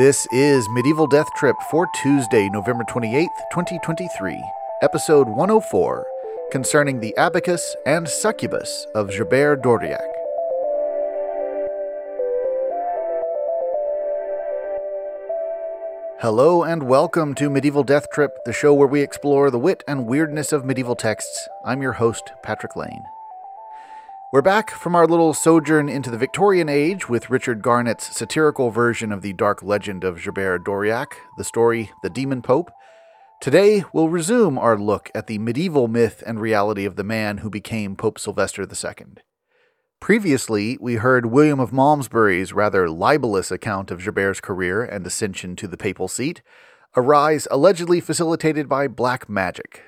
This is Medieval Death Trip for Tuesday, November 28th, 2023, episode 104, concerning the abacus and succubus of Gerbert d'Aurillac. Hello and welcome to Medieval Death Trip, the show where we explore the wit and weirdness of medieval texts. I'm your host, Patrick Lane. We're back from our little sojourn into the Victorian age with Richard Garnett's satirical version of the dark legend of Gerbert d'Aurillac, the story The Demon Pope. Today, we'll resume our look at the medieval myth and reality of the man who became Pope Sylvester II. Previously, we heard William of Malmesbury's rather libelous account of Gerbert's career and ascension to the papal seat, a rise allegedly facilitated by black magic.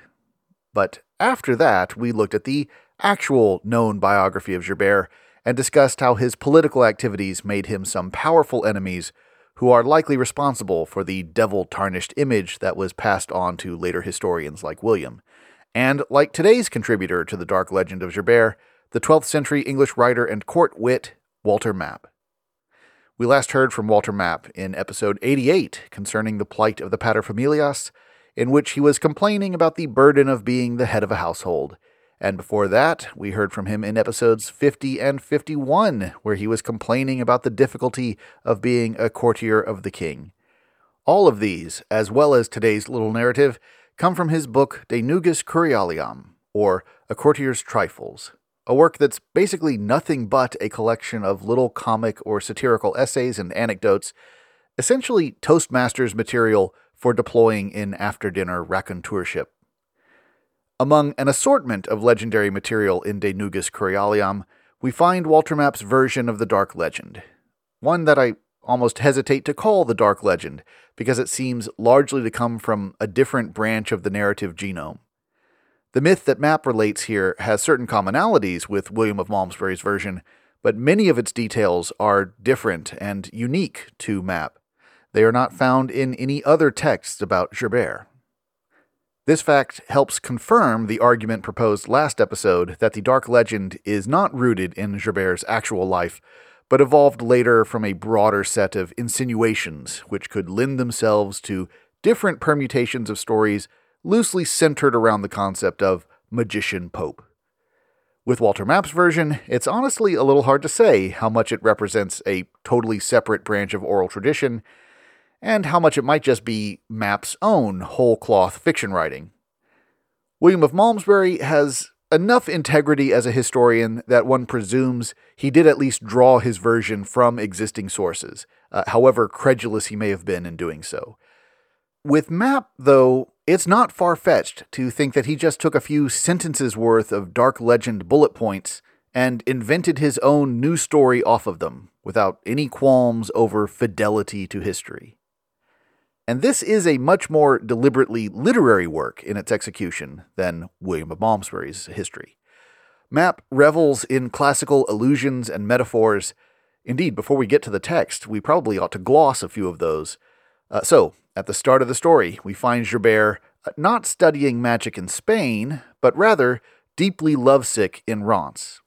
But after that, we looked at the actual known biography of Gerbert and discussed how his political activities made him some powerful enemies who are likely responsible for the devil tarnished image that was passed on to later historians like William. And like today's contributor to the dark legend of Gerbert, the 12th century English writer and court wit, Walter Map. We last heard from Walter Map in episode 88 concerning the plight of the paterfamilias, in which he was complaining about the burden of being the head of a household and before that, we heard from him in episodes 50 and 51, where he was complaining about the difficulty of being a courtier of the king. All of these, as well as today's little narrative, come from his book De Nugis Curialium, or A Courtier's Trifles, a work that's basically nothing but a collection of little comic or satirical essays and anecdotes, essentially Toastmasters material for deploying in after dinner raconteurship. Among an assortment of legendary material in De Nugis Curialium, we find Walter Map's version of the Dark Legend, one that I almost hesitate to call the Dark Legend because it seems largely to come from a different branch of the narrative genome. The myth that Map relates here has certain commonalities with William of Malmesbury's version, but many of its details are different and unique to Map. They are not found in any other texts about Gerbert. This fact helps confirm the argument proposed last episode that the Dark Legend is not rooted in Gerbert's actual life, but evolved later from a broader set of insinuations which could lend themselves to different permutations of stories loosely centered around the concept of magician pope. With Walter Map's version, it's honestly a little hard to say how much it represents a totally separate branch of oral tradition and how much it might just be Map's own whole cloth fiction writing. William of Malmesbury has enough integrity as a historian that one presumes he did at least draw his version from existing sources, uh, however credulous he may have been in doing so. With Map, though, it's not far fetched to think that he just took a few sentences worth of dark legend bullet points and invented his own new story off of them without any qualms over fidelity to history. And this is a much more deliberately literary work in its execution than William of Malmesbury's history. Map revels in classical allusions and metaphors. Indeed, before we get to the text, we probably ought to gloss a few of those. Uh, so, at the start of the story, we find Gerbert uh, not studying magic in Spain, but rather deeply lovesick in Reims.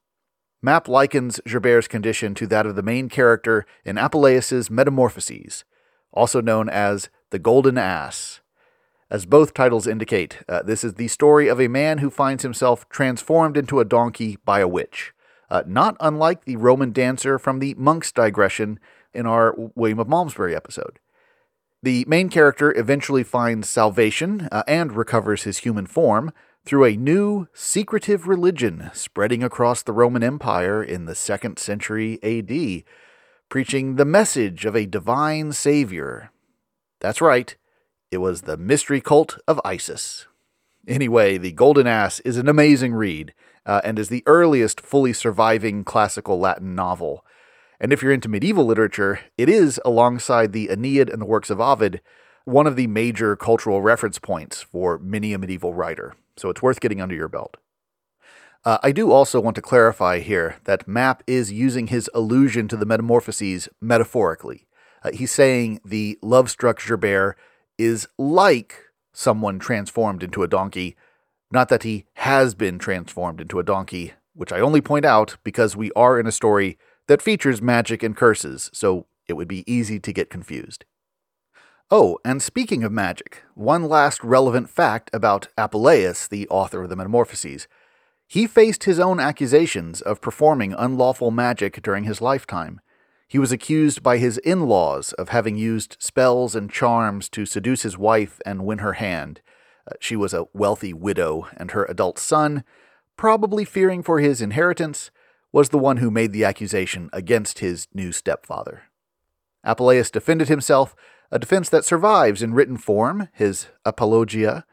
Map likens Gerbert's condition to that of the main character in Apuleius's Metamorphoses, also known as the Golden Ass. As both titles indicate, uh, this is the story of a man who finds himself transformed into a donkey by a witch, uh, not unlike the Roman dancer from the Monk's Digression in our William of Malmesbury episode. The main character eventually finds salvation uh, and recovers his human form through a new, secretive religion spreading across the Roman Empire in the 2nd century AD, preaching the message of a divine Savior that's right, it was the mystery cult of Isis. Anyway, The Golden Ass is an amazing read uh, and is the earliest fully surviving classical Latin novel. And if you're into medieval literature, it is, alongside the Aeneid and the works of Ovid, one of the major cultural reference points for many a medieval writer. So it's worth getting under your belt. Uh, I do also want to clarify here that Map is using his allusion to the Metamorphoses metaphorically. Uh, he's saying the love struck bear is like someone transformed into a donkey, not that he has been transformed into a donkey, which I only point out because we are in a story that features magic and curses, so it would be easy to get confused. Oh, and speaking of magic, one last relevant fact about Apuleius, the author of the Metamorphoses. He faced his own accusations of performing unlawful magic during his lifetime. He was accused by his in laws of having used spells and charms to seduce his wife and win her hand. Uh, she was a wealthy widow, and her adult son, probably fearing for his inheritance, was the one who made the accusation against his new stepfather. Apuleius defended himself, a defense that survives in written form, his Apologia,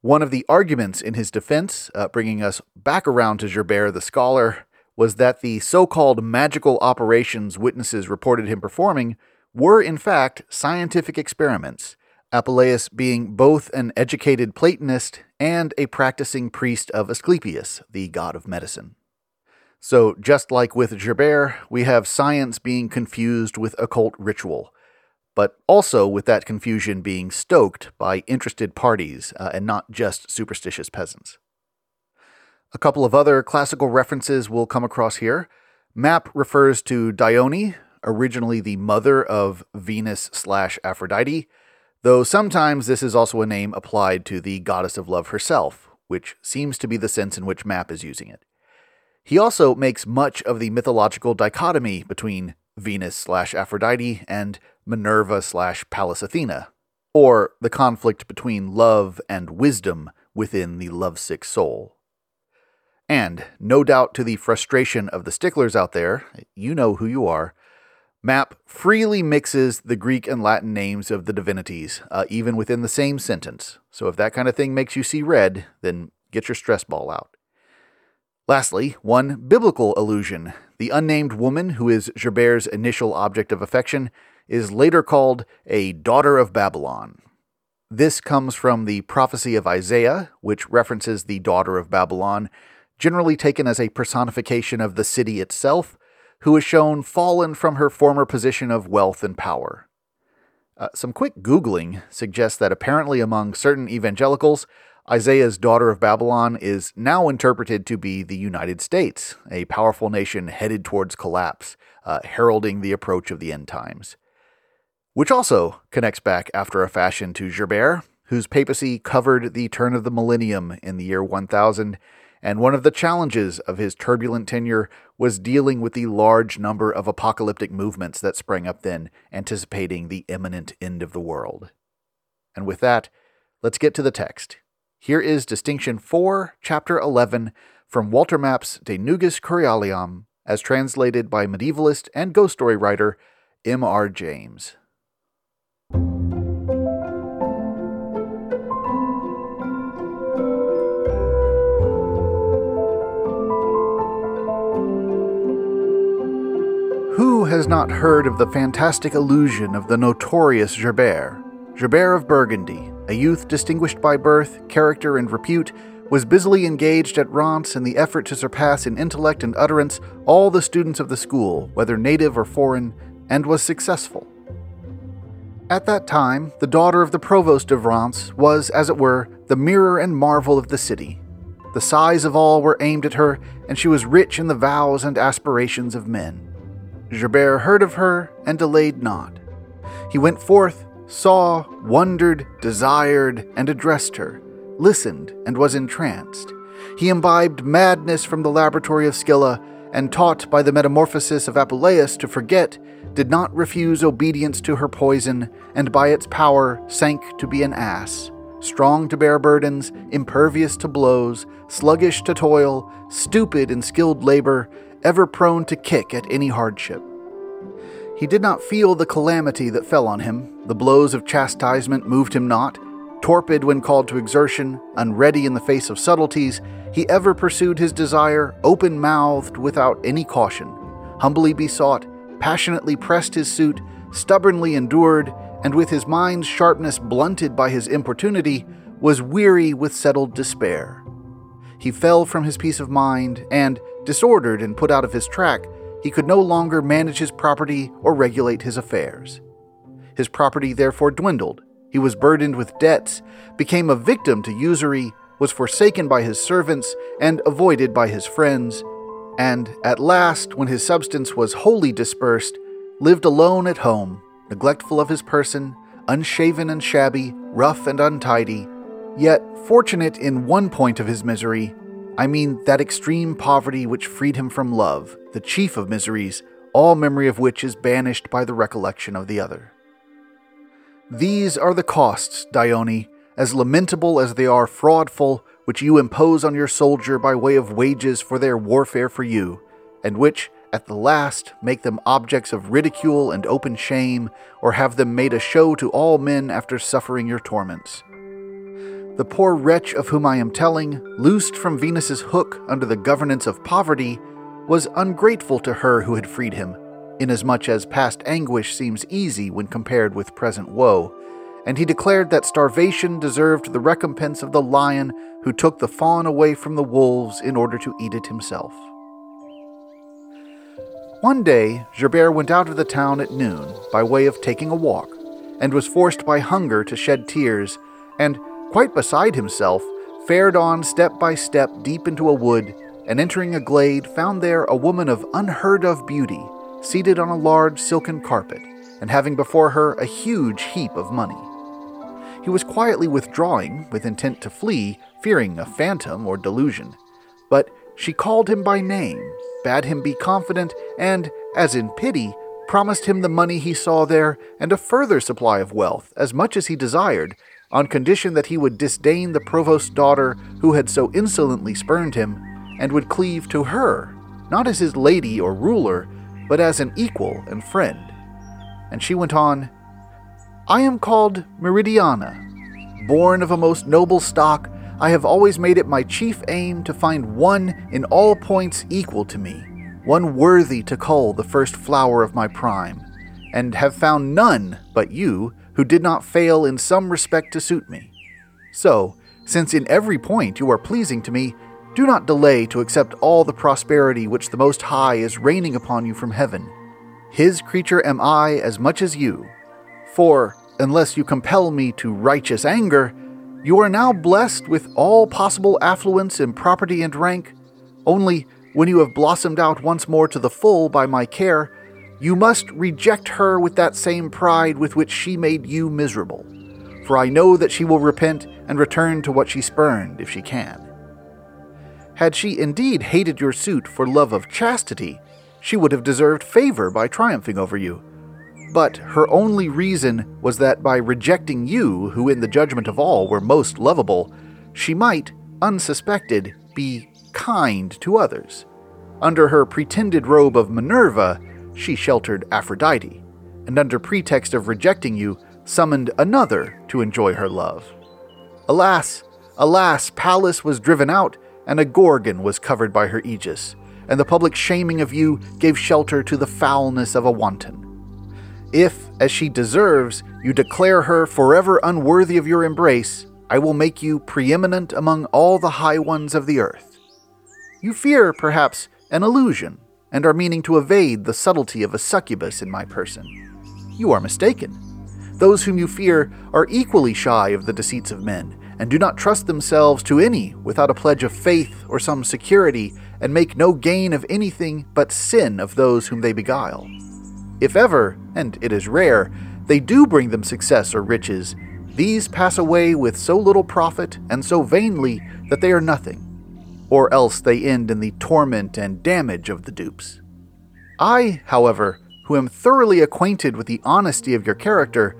one of the arguments in his defense, uh, bringing us back around to Gerbert the scholar, was that the so called magical operations witnesses reported him performing were, in fact, scientific experiments, Apuleius being both an educated Platonist and a practicing priest of Asclepius, the god of medicine. So, just like with Gerbert, we have science being confused with occult ritual, but also with that confusion being stoked by interested parties uh, and not just superstitious peasants. A couple of other classical references we'll come across here. Map refers to Dione, originally the mother of Venus slash Aphrodite, though sometimes this is also a name applied to the goddess of love herself, which seems to be the sense in which Map is using it. He also makes much of the mythological dichotomy between Venus slash Aphrodite and Minerva slash Pallas Athena, or the conflict between love and wisdom within the lovesick soul. And, no doubt to the frustration of the sticklers out there, you know who you are, Map freely mixes the Greek and Latin names of the divinities, uh, even within the same sentence. So if that kind of thing makes you see red, then get your stress ball out. Lastly, one biblical allusion. The unnamed woman, who is Gerbert's initial object of affection, is later called a daughter of Babylon. This comes from the prophecy of Isaiah, which references the daughter of Babylon, generally taken as a personification of the city itself, who is shown fallen from her former position of wealth and power. Uh, some quick Googling suggests that apparently among certain evangelicals, Isaiah's daughter of Babylon is now interpreted to be the United States, a powerful nation headed towards collapse, uh, heralding the approach of the end times which also connects back after a fashion to Gerbert, whose papacy covered the turn of the millennium in the year 1000, and one of the challenges of his turbulent tenure was dealing with the large number of apocalyptic movements that sprang up then, anticipating the imminent end of the world. And with that, let's get to the text. Here is Distinction 4, Chapter 11, from Walter Map's De Nugis Curialium, as translated by medievalist and ghost story writer M.R. James. Who has not heard of the fantastic illusion of the notorious Gerbert? Gerbert of Burgundy, a youth distinguished by birth, character, and repute, was busily engaged at Reims in the effort to surpass in intellect and utterance all the students of the school, whether native or foreign, and was successful. At that time, the daughter of the provost of Reims was, as it were, the mirror and marvel of the city. The sighs of all were aimed at her, and she was rich in the vows and aspirations of men. Gerbert heard of her and delayed not. He went forth, saw, wondered, desired, and addressed her, listened, and was entranced. He imbibed madness from the laboratory of Scylla, and taught by the metamorphosis of Apuleius to forget, did not refuse obedience to her poison, and by its power sank to be an ass, strong to bear burdens, impervious to blows, sluggish to toil, stupid in skilled labor, ever prone to kick at any hardship. He did not feel the calamity that fell on him. The blows of chastisement moved him not. Torpid when called to exertion, unready in the face of subtleties, he ever pursued his desire, open mouthed, without any caution, humbly besought, passionately pressed his suit, stubbornly endured, and with his mind's sharpness blunted by his importunity, was weary with settled despair. He fell from his peace of mind, and, disordered and put out of his track, he could no longer manage his property or regulate his affairs. His property therefore dwindled. He was burdened with debts, became a victim to usury, was forsaken by his servants, and avoided by his friends, and at last, when his substance was wholly dispersed, lived alone at home, neglectful of his person, unshaven and shabby, rough and untidy, yet fortunate in one point of his misery. I mean that extreme poverty which freed him from love, the chief of miseries, all memory of which is banished by the recollection of the other. These are the costs, Dione, as lamentable as they are fraudful, which you impose on your soldier by way of wages for their warfare for you, and which, at the last, make them objects of ridicule and open shame, or have them made a show to all men after suffering your torments. The poor wretch of whom I am telling, loosed from Venus's hook under the governance of poverty, was ungrateful to her who had freed him, inasmuch as past anguish seems easy when compared with present woe, and he declared that starvation deserved the recompense of the lion who took the fawn away from the wolves in order to eat it himself. One day, Gerbert went out of the town at noon by way of taking a walk, and was forced by hunger to shed tears, and, quite beside himself, fared on step by step deep into a wood, and entering a glade, found there a woman of unheard of beauty, seated on a large silken carpet, and having before her a huge heap of money. He was quietly withdrawing, with intent to flee, fearing a phantom or delusion. But she called him by name, bade him be confident, and, as in pity, promised him the money he saw there and a further supply of wealth, as much as he desired, on condition that he would disdain the provost's daughter who had so insolently spurned him, and would cleave to her, not as his lady or ruler, but as an equal and friend. And she went on, I am called Meridiana. Born of a most noble stock, I have always made it my chief aim to find one in all points equal to me, one worthy to cull the first flower of my prime, and have found none but you who did not fail in some respect to suit me. So, since in every point you are pleasing to me, do not delay to accept all the prosperity which the Most High is raining upon you from heaven. His creature am I as much as you. For, unless you compel me to righteous anger, you are now blessed with all possible affluence in property and rank, only when you have blossomed out once more to the full by my care, you must reject her with that same pride with which she made you miserable. For I know that she will repent and return to what she spurned if she can. Had she indeed hated your suit for love of chastity, she would have deserved favor by triumphing over you but her only reason was that by rejecting you, who in the judgment of all were most lovable, she might, unsuspected, be kind to others. Under her pretended robe of Minerva, she sheltered Aphrodite, and under pretext of rejecting you, summoned another to enjoy her love. Alas, alas, Pallas was driven out, and a Gorgon was covered by her aegis, and the public shaming of you gave shelter to the foulness of a wanton. If, as she deserves, you declare her forever unworthy of your embrace, I will make you preeminent among all the high ones of the earth. You fear, perhaps, an illusion, and are meaning to evade the subtlety of a succubus in my person. You are mistaken. Those whom you fear are equally shy of the deceits of men, and do not trust themselves to any without a pledge of faith or some security, and make no gain of anything but sin of those whom they beguile. If ever, and it is rare, they do bring them success or riches, these pass away with so little profit and so vainly that they are nothing, or else they end in the torment and damage of the dupes. I, however, who am thoroughly acquainted with the honesty of your character,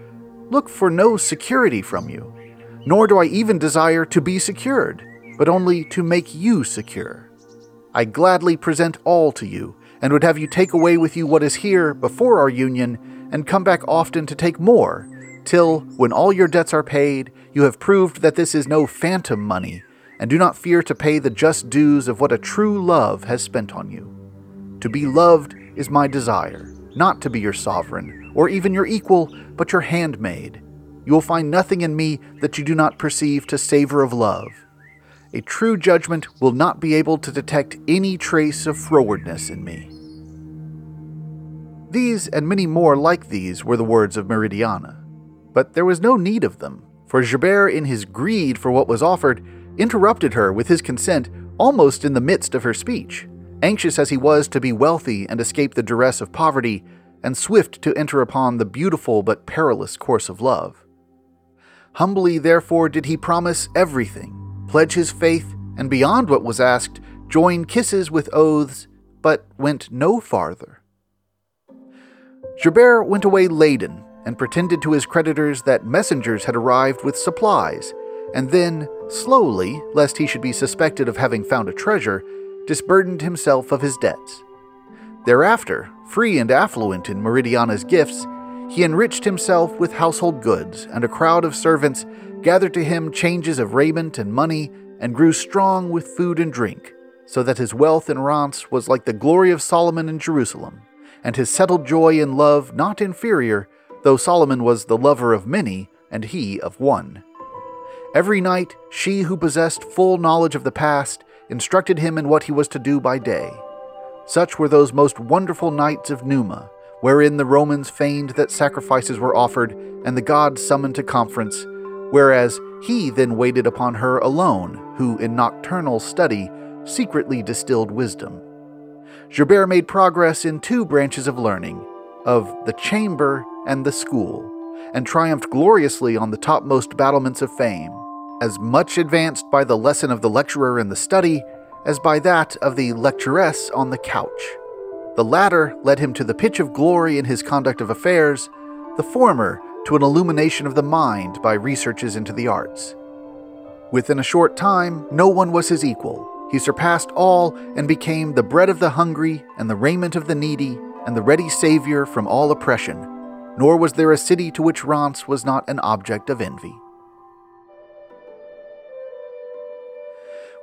look for no security from you, nor do I even desire to be secured, but only to make you secure. I gladly present all to you, and would have you take away with you what is here before our union, and come back often to take more, till, when all your debts are paid, you have proved that this is no phantom money, and do not fear to pay the just dues of what a true love has spent on you. To be loved is my desire, not to be your sovereign, or even your equal, but your handmaid. You will find nothing in me that you do not perceive to savor of love a true judgment will not be able to detect any trace of frowardness in me. These and many more like these were the words of Meridiana, but there was no need of them, for Gerbert, in his greed for what was offered, interrupted her with his consent almost in the midst of her speech, anxious as he was to be wealthy and escape the duress of poverty, and swift to enter upon the beautiful but perilous course of love. Humbly, therefore, did he promise everything, pledge his faith, and beyond what was asked, join kisses with oaths, but went no farther. Gerbert went away laden and pretended to his creditors that messengers had arrived with supplies, and then, slowly, lest he should be suspected of having found a treasure, disburdened himself of his debts. Thereafter, free and affluent in Meridiana's gifts, he enriched himself with household goods, and a crowd of servants gathered to him changes of raiment and money, and grew strong with food and drink, so that his wealth in Reims was like the glory of Solomon in Jerusalem, and his settled joy in love not inferior, though Solomon was the lover of many, and he of one. Every night, she who possessed full knowledge of the past instructed him in what he was to do by day. Such were those most wonderful nights of Numa, wherein the Romans feigned that sacrifices were offered and the gods summoned to conference, whereas he then waited upon her alone, who in nocturnal study secretly distilled wisdom. Gerbert made progress in two branches of learning, of the chamber and the school, and triumphed gloriously on the topmost battlements of fame, as much advanced by the lesson of the lecturer in the study as by that of the lecturess on the couch. The latter led him to the pitch of glory in his conduct of affairs, the former to an illumination of the mind by researches into the arts. Within a short time, no one was his equal. He surpassed all and became the bread of the hungry and the raiment of the needy and the ready savior from all oppression, nor was there a city to which Reims was not an object of envy.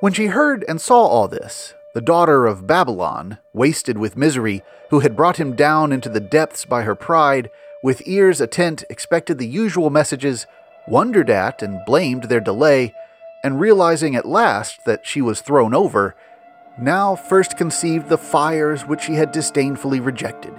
When she heard and saw all this, the daughter of Babylon, wasted with misery, who had brought him down into the depths by her pride, with ears attent expected the usual messages, wondered at and blamed their delay, and realizing at last that she was thrown over, now first conceived the fires which she had disdainfully rejected.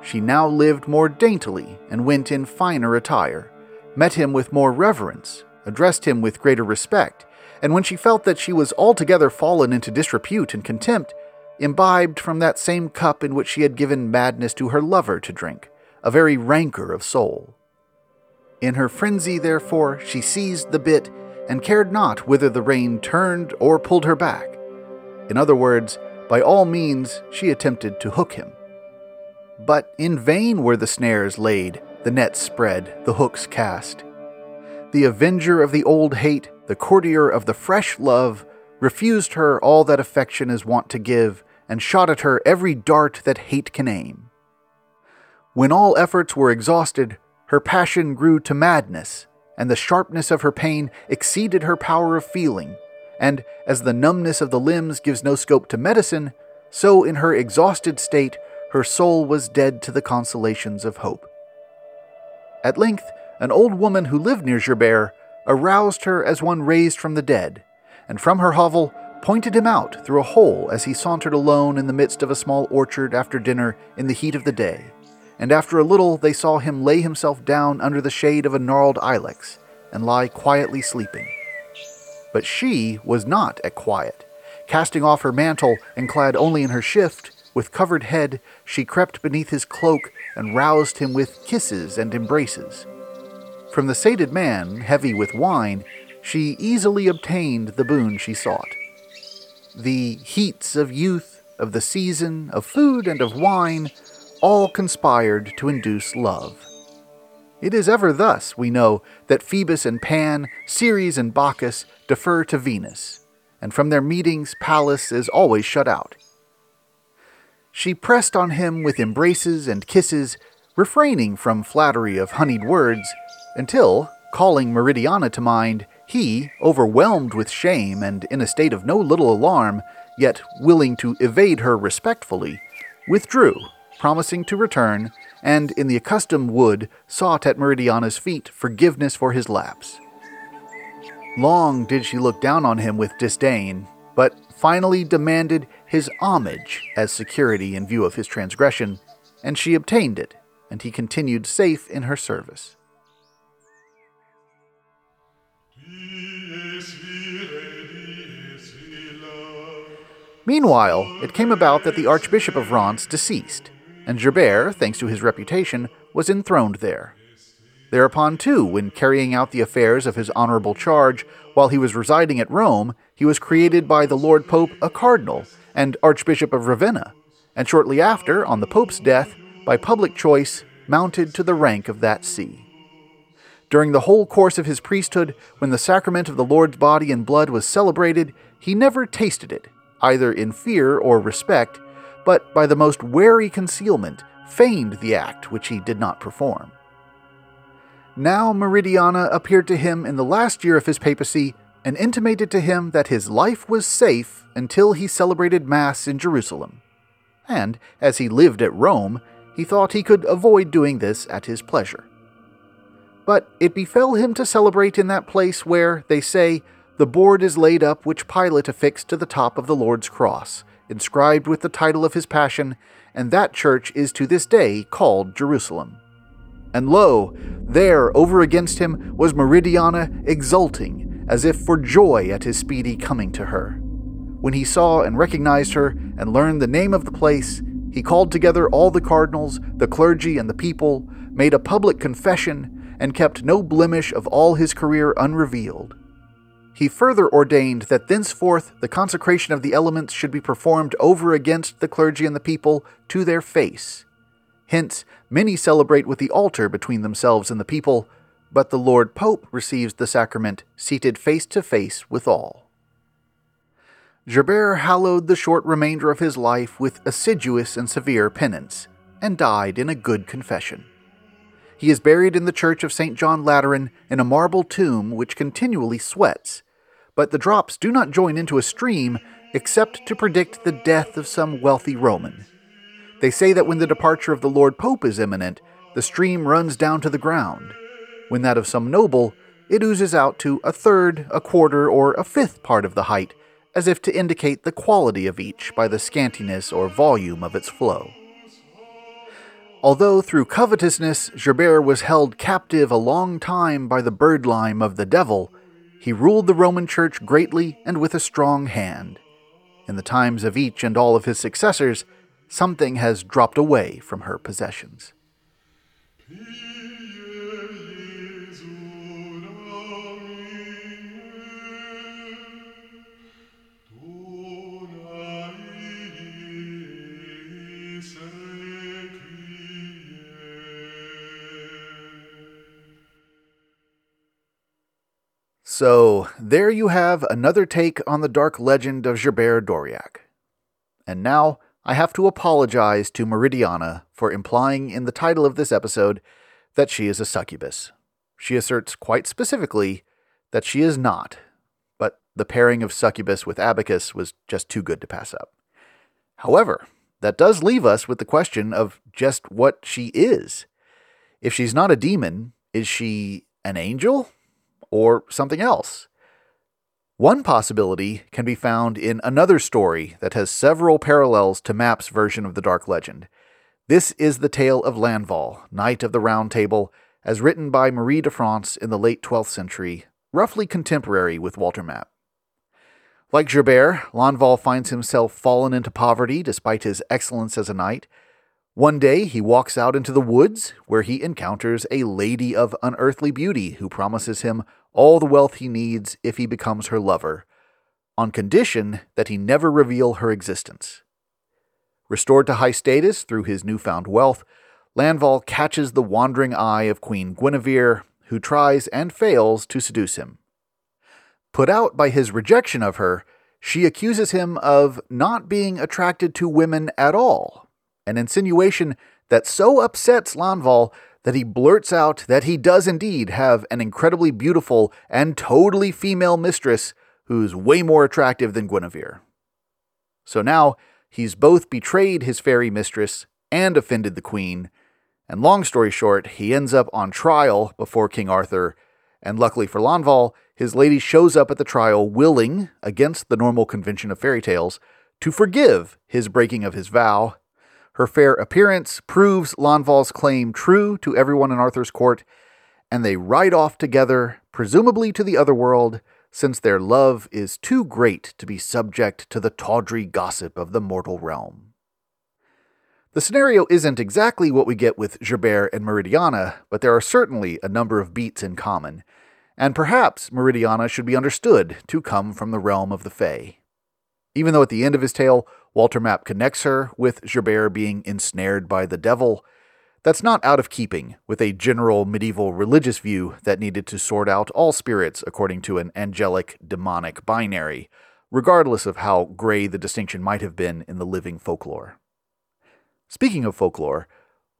She now lived more daintily and went in finer attire, met him with more reverence, addressed him with greater respect, and when she felt that she was altogether fallen into disrepute and contempt, imbibed from that same cup in which she had given madness to her lover to drink, a very rancor of soul. In her frenzy, therefore, she seized the bit and cared not whither the rein turned or pulled her back. In other words, by all means she attempted to hook him. But in vain were the snares laid, the nets spread, the hooks cast. The avenger of the old hate the courtier of the fresh love, refused her all that affection is wont to give, and shot at her every dart that hate can aim. When all efforts were exhausted, her passion grew to madness, and the sharpness of her pain exceeded her power of feeling, and as the numbness of the limbs gives no scope to medicine, so in her exhausted state her soul was dead to the consolations of hope. At length, an old woman who lived near Gerbert aroused her as one raised from the dead, and from her hovel pointed him out through a hole as he sauntered alone in the midst of a small orchard after dinner in the heat of the day. And after a little they saw him lay himself down under the shade of a gnarled ilex and lie quietly sleeping. But she was not at quiet. Casting off her mantle and clad only in her shift, with covered head, she crept beneath his cloak and roused him with kisses and embraces. From the sated man, heavy with wine, she easily obtained the boon she sought. The heats of youth, of the season, of food, and of wine all conspired to induce love. It is ever thus, we know, that Phoebus and Pan, Ceres and Bacchus defer to Venus, and from their meetings Pallas is always shut out. She pressed on him with embraces and kisses, refraining from flattery of honeyed words, until, calling Meridiana to mind, he, overwhelmed with shame and in a state of no little alarm, yet willing to evade her respectfully, withdrew, promising to return, and in the accustomed wood sought at Meridiana's feet forgiveness for his lapse. Long did she look down on him with disdain, but finally demanded his homage as security in view of his transgression, and she obtained it, and he continued safe in her service. Meanwhile, it came about that the Archbishop of Reims deceased, and Gerbert, thanks to his reputation, was enthroned there. Thereupon, too, when carrying out the affairs of his honorable charge while he was residing at Rome, he was created by the Lord Pope a cardinal and Archbishop of Ravenna, and shortly after, on the Pope's death, by public choice, mounted to the rank of that see. During the whole course of his priesthood, when the sacrament of the Lord's body and blood was celebrated, he never tasted it, either in fear or respect, but by the most wary concealment, feigned the act which he did not perform. Now Meridiana appeared to him in the last year of his papacy and intimated to him that his life was safe until he celebrated Mass in Jerusalem. And, as he lived at Rome, he thought he could avoid doing this at his pleasure. But it befell him to celebrate in that place where, they say, the board is laid up which Pilate affixed to the top of the Lord's cross, inscribed with the title of his passion, and that church is to this day called Jerusalem. And lo, there over against him was Meridiana exulting, as if for joy at his speedy coming to her. When he saw and recognized her, and learned the name of the place, he called together all the cardinals, the clergy, and the people, made a public confession, and kept no blemish of all his career unrevealed. He further ordained that thenceforth the consecration of the elements should be performed over against the clergy and the people to their face. Hence, many celebrate with the altar between themselves and the people, but the Lord Pope receives the sacrament seated face to face with all. Gerbert hallowed the short remainder of his life with assiduous and severe penance, and died in a good confession. He is buried in the church of St. John Lateran in a marble tomb which continually sweats, but the drops do not join into a stream except to predict the death of some wealthy Roman. They say that when the departure of the Lord Pope is imminent, the stream runs down to the ground. When that of some noble, it oozes out to a third, a quarter, or a fifth part of the height, as if to indicate the quality of each by the scantiness or volume of its flow. Although through covetousness Gerbert was held captive a long time by the birdlime of the devil, he ruled the Roman Church greatly and with a strong hand. In the times of each and all of his successors, something has dropped away from her possessions. So, there you have another take on the dark legend of Gerbert d'Aurillac. And now, I have to apologize to Meridiana for implying in the title of this episode that she is a succubus. She asserts quite specifically that she is not, but the pairing of succubus with abacus was just too good to pass up. However, that does leave us with the question of just what she is. If she's not a demon, is she an angel? Or something else. One possibility can be found in another story that has several parallels to Map's version of the Dark Legend. This is the tale of Lanval, Knight of the Round Table, as written by Marie de France in the late 12th century, roughly contemporary with Walter Map. Like Gerbert, Lanval finds himself fallen into poverty despite his excellence as a knight, one day he walks out into the woods where he encounters a lady of unearthly beauty who promises him all the wealth he needs if he becomes her lover, on condition that he never reveal her existence. Restored to high status through his newfound wealth, Lanval catches the wandering eye of Queen Guinevere, who tries and fails to seduce him. Put out by his rejection of her, she accuses him of not being attracted to women at all an insinuation that so upsets Lanval that he blurts out that he does indeed have an incredibly beautiful and totally female mistress who's way more attractive than Guinevere. So now he's both betrayed his fairy mistress and offended the queen, and long story short, he ends up on trial before King Arthur, and luckily for Lanval, his lady shows up at the trial willing, against the normal convention of fairy tales, to forgive his breaking of his vow her fair appearance proves Lanval's claim true to everyone in Arthur's court, and they ride off together, presumably to the other world, since their love is too great to be subject to the tawdry gossip of the mortal realm. The scenario isn't exactly what we get with Gerbert and Meridiana, but there are certainly a number of beats in common, and perhaps Meridiana should be understood to come from the realm of the Fae. Even though at the end of his tale, Walter Map connects her with Gerbert being ensnared by the devil, that's not out of keeping with a general medieval religious view that needed to sort out all spirits according to an angelic demonic binary, regardless of how gray the distinction might have been in the living folklore. Speaking of folklore,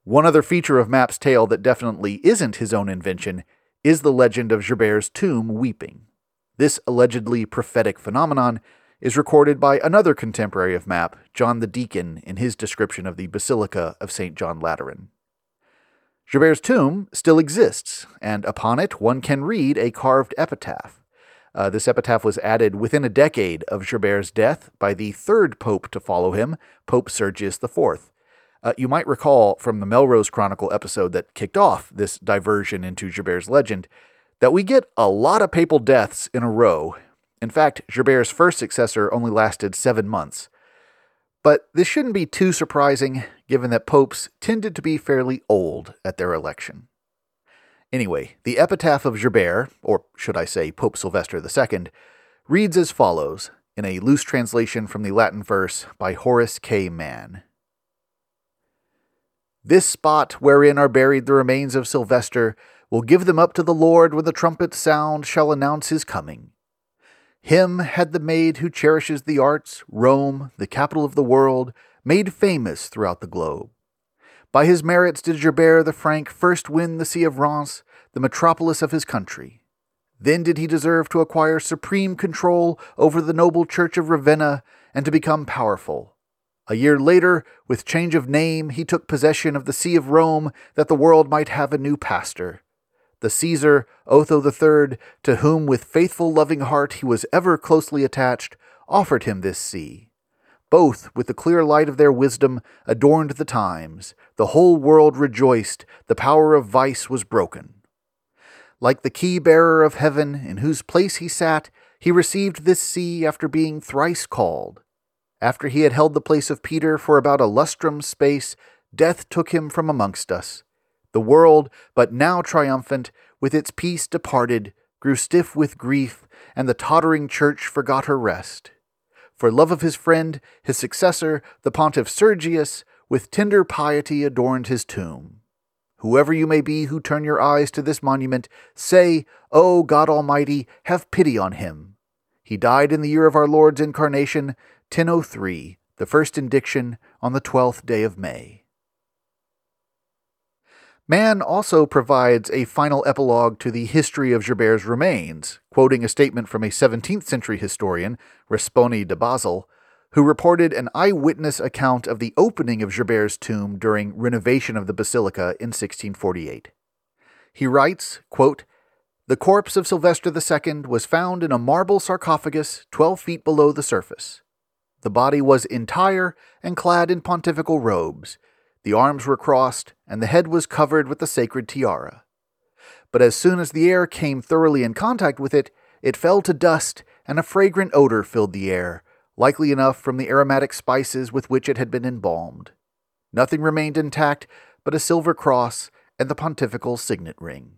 one other feature of Map's tale that definitely isn't his own invention is the legend of Gerbert's tomb weeping. This allegedly prophetic phenomenon is recorded by another contemporary of Map, John the Deacon, in his description of the Basilica of St. John Lateran. Gerbert's tomb still exists, and upon it one can read a carved epitaph. Uh, this epitaph was added within a decade of Gerbert's death by the third pope to follow him, Pope Sergius IV. Uh, you might recall from the Melrose Chronicle episode that kicked off this diversion into Gerbert's legend that we get a lot of papal deaths in a row. In fact, Gerbert's first successor only lasted seven months. But this shouldn't be too surprising, given that popes tended to be fairly old at their election. Anyway, the epitaph of Gerbert, or should I say Pope Sylvester II, reads as follows in a loose translation from the Latin verse by Horace K. Mann. This spot wherein are buried the remains of Sylvester will give them up to the Lord when the trumpet sound shall announce his coming. Him had the maid who cherishes the arts, Rome, the capital of the world, made famous throughout the globe. By his merits did Gerbert the Frank first win the See of Reims, the metropolis of his country. Then did he deserve to acquire supreme control over the noble church of Ravenna and to become powerful. A year later, with change of name, he took possession of the See of Rome that the world might have a new pastor. The Caesar, Otho III, to whom with faithful loving heart he was ever closely attached, offered him this see. Both, with the clear light of their wisdom, adorned the times. The whole world rejoiced, the power of vice was broken. Like the key bearer of heaven, in whose place he sat, he received this see after being thrice called. After he had held the place of Peter for about a lustrum space, death took him from amongst us. The world, but now triumphant, with its peace departed, grew stiff with grief, and the tottering church forgot her rest. For love of his friend, his successor, the pontiff Sergius, with tender piety adorned his tomb. Whoever you may be who turn your eyes to this monument, say, O God Almighty, have pity on him. He died in the year of our Lord's incarnation, 1003, the first indiction on the 12th day of May. Mann also provides a final epilogue to the history of Gerbert's remains, quoting a statement from a 17th century historian, Rasponi de Basel, who reported an eyewitness account of the opening of Gerbert's tomb during renovation of the basilica in 1648. He writes, quote, The corpse of Sylvester II was found in a marble sarcophagus 12 feet below the surface. The body was entire and clad in pontifical robes. The arms were crossed, and the head was covered with the sacred tiara. But as soon as the air came thoroughly in contact with it, it fell to dust, and a fragrant odor filled the air, likely enough from the aromatic spices with which it had been embalmed. Nothing remained intact but a silver cross and the pontifical signet ring.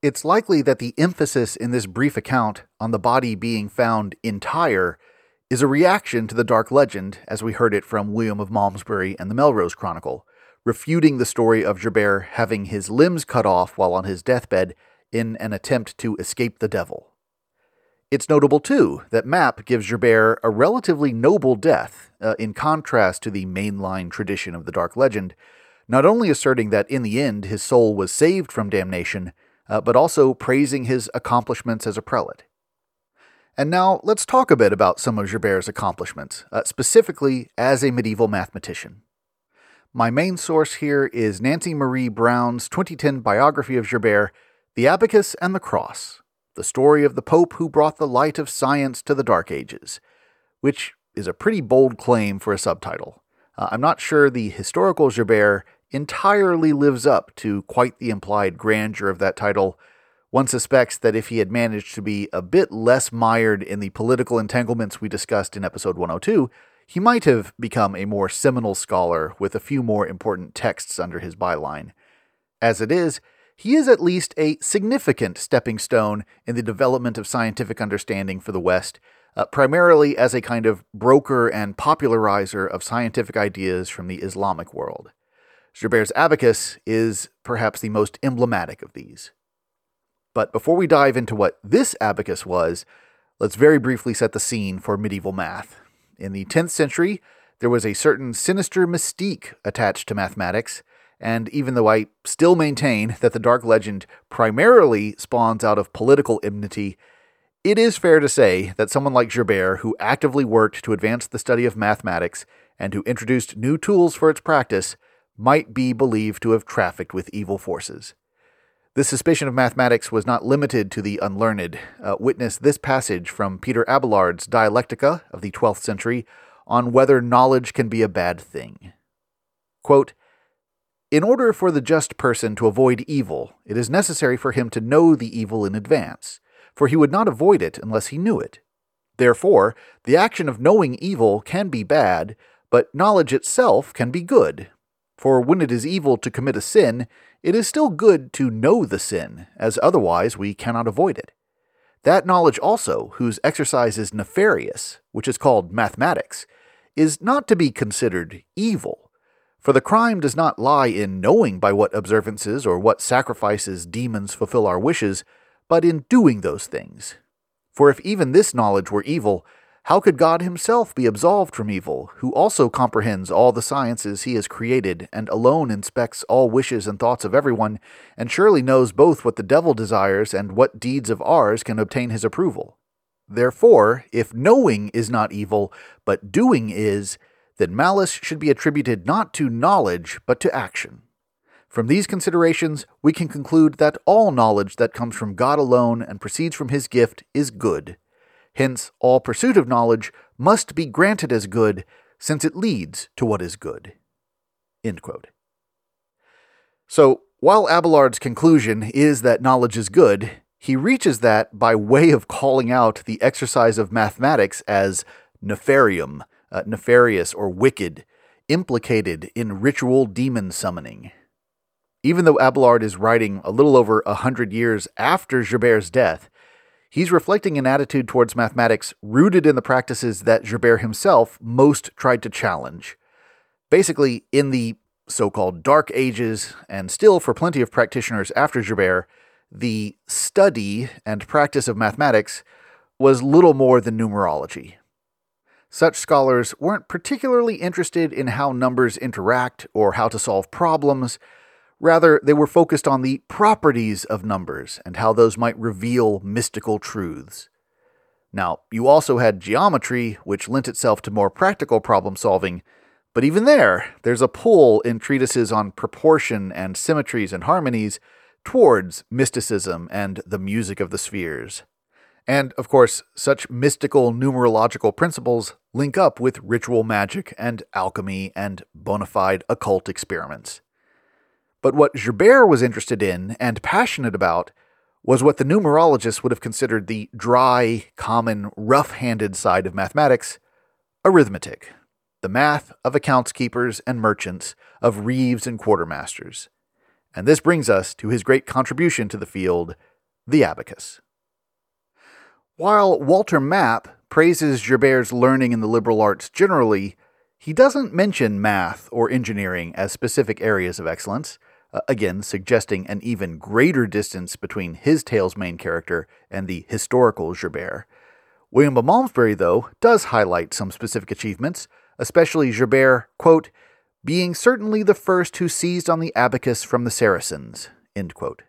It's likely that the emphasis in this brief account on the body being found entire is a reaction to the dark legend as we heard it from William of Malmesbury and the Melrose Chronicle, refuting the story of Gerbert having his limbs cut off while on his deathbed in an attempt to escape the devil. It's notable, too, that Map gives Gerbert a relatively noble death, uh, in contrast to the mainline tradition of the Dark Legend, not only asserting that in the end his soul was saved from damnation, uh, but also praising his accomplishments as a prelate. And now let's talk a bit about some of Gerbert's accomplishments, uh, specifically as a medieval mathematician. My main source here is Nancy Marie Brown's 2010 biography of Gerbert, The Abacus and the Cross, the story of the Pope who brought the light of science to the Dark Ages, which is a pretty bold claim for a subtitle. Uh, I'm not sure the historical Gerbert entirely lives up to quite the implied grandeur of that title. One suspects that if he had managed to be a bit less mired in the political entanglements we discussed in episode 102, he might have become a more seminal scholar with a few more important texts under his byline. As it is, he is at least a significant stepping stone in the development of scientific understanding for the West, uh, primarily as a kind of broker and popularizer of scientific ideas from the Islamic world. Gerbert's abacus is perhaps the most emblematic of these. But before we dive into what this abacus was, let's very briefly set the scene for medieval math. In the 10th century, there was a certain sinister mystique attached to mathematics, and even though I still maintain that the dark legend primarily spawns out of political enmity, it is fair to say that someone like Gerbert, who actively worked to advance the study of mathematics and who introduced new tools for its practice, might be believed to have trafficked with evil forces. This suspicion of mathematics was not limited to the unlearned. Uh, witness this passage from Peter Abelard's Dialectica of the 12th century on whether knowledge can be a bad thing. Quote, in order for the just person to avoid evil, it is necessary for him to know the evil in advance, for he would not avoid it unless he knew it. Therefore, the action of knowing evil can be bad, but knowledge itself can be good. For when it is evil to commit a sin, it is still good to know the sin, as otherwise we cannot avoid it. That knowledge also, whose exercise is nefarious, which is called mathematics, is not to be considered evil for the crime does not lie in knowing by what observances or what sacrifices demons fulfill our wishes, but in doing those things. For if even this knowledge were evil, how could God himself be absolved from evil, who also comprehends all the sciences he has created, and alone inspects all wishes and thoughts of everyone, and surely knows both what the devil desires and what deeds of ours can obtain his approval? Therefore, if knowing is not evil, but doing is, then malice should be attributed not to knowledge, but to action. From these considerations, we can conclude that all knowledge that comes from God alone and proceeds from His gift is good. Hence, all pursuit of knowledge must be granted as good, since it leads to what is good. So, while Abelard's conclusion is that knowledge is good, he reaches that by way of calling out the exercise of mathematics as nefarium, uh, nefarious or wicked, implicated in ritual demon summoning. Even though Abelard is writing a little over a hundred years after Gerbert's death, he's reflecting an attitude towards mathematics rooted in the practices that Gerbert himself most tried to challenge. Basically, in the so called Dark Ages, and still for plenty of practitioners after Gerbert, the study and practice of mathematics was little more than numerology. Such scholars weren't particularly interested in how numbers interact or how to solve problems. Rather, they were focused on the properties of numbers and how those might reveal mystical truths. Now, you also had geometry, which lent itself to more practical problem solving, but even there, there's a pull in treatises on proportion and symmetries and harmonies towards mysticism and the music of the spheres. And of course, such mystical numerological principles link up with ritual magic and alchemy and bona fide occult experiments. But what Gerbert was interested in and passionate about was what the numerologists would have considered the dry, common, rough handed side of mathematics arithmetic, the math of accounts keepers and merchants, of reeves and quartermasters. And this brings us to his great contribution to the field, the abacus. While Walter Map praises Gerbert's learning in the liberal arts generally, he doesn't mention math or engineering as specific areas of excellence, again suggesting an even greater distance between his tale's main character and the historical Gerbert. William of Malmesbury, though, does highlight some specific achievements, especially Gerbert, quote, being certainly the first who seized on the abacus from the Saracens, end quote.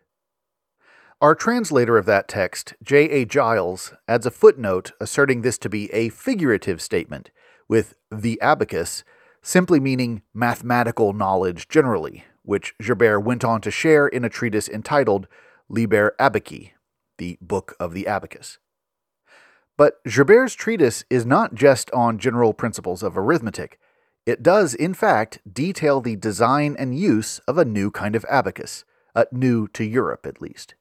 Our translator of that text, J. A. Giles, adds a footnote asserting this to be a figurative statement, with the abacus simply meaning mathematical knowledge generally, which Gerbert went on to share in a treatise entitled Liber Abaci, the Book of the Abacus. But Gerbert's treatise is not just on general principles of arithmetic. It does, in fact, detail the design and use of a new kind of abacus, uh, new to Europe at least.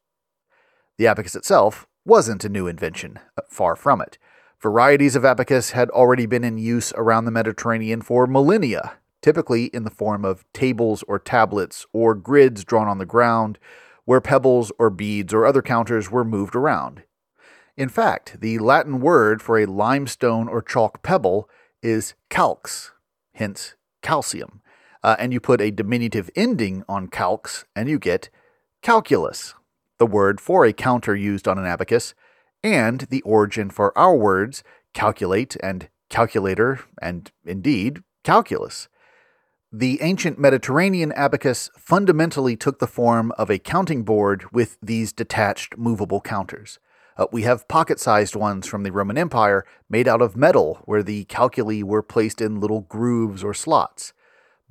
The abacus itself wasn't a new invention, uh, far from it, Varieties of abacus had already been in use around the Mediterranean for millennia, typically in the form of tables or tablets or grids drawn on the ground, where pebbles or beads or other counters were moved around. In fact, the Latin word for a limestone or chalk pebble is calx, hence calcium, uh, and you put a diminutive ending on calx and you get calculus, the word for a counter used on an abacus, and the origin for our words calculate and calculator and indeed calculus. The ancient Mediterranean abacus fundamentally took the form of a counting board with these detached movable counters. Uh, we have pocket sized ones from the Roman Empire made out of metal, where the calculi were placed in little grooves or slots.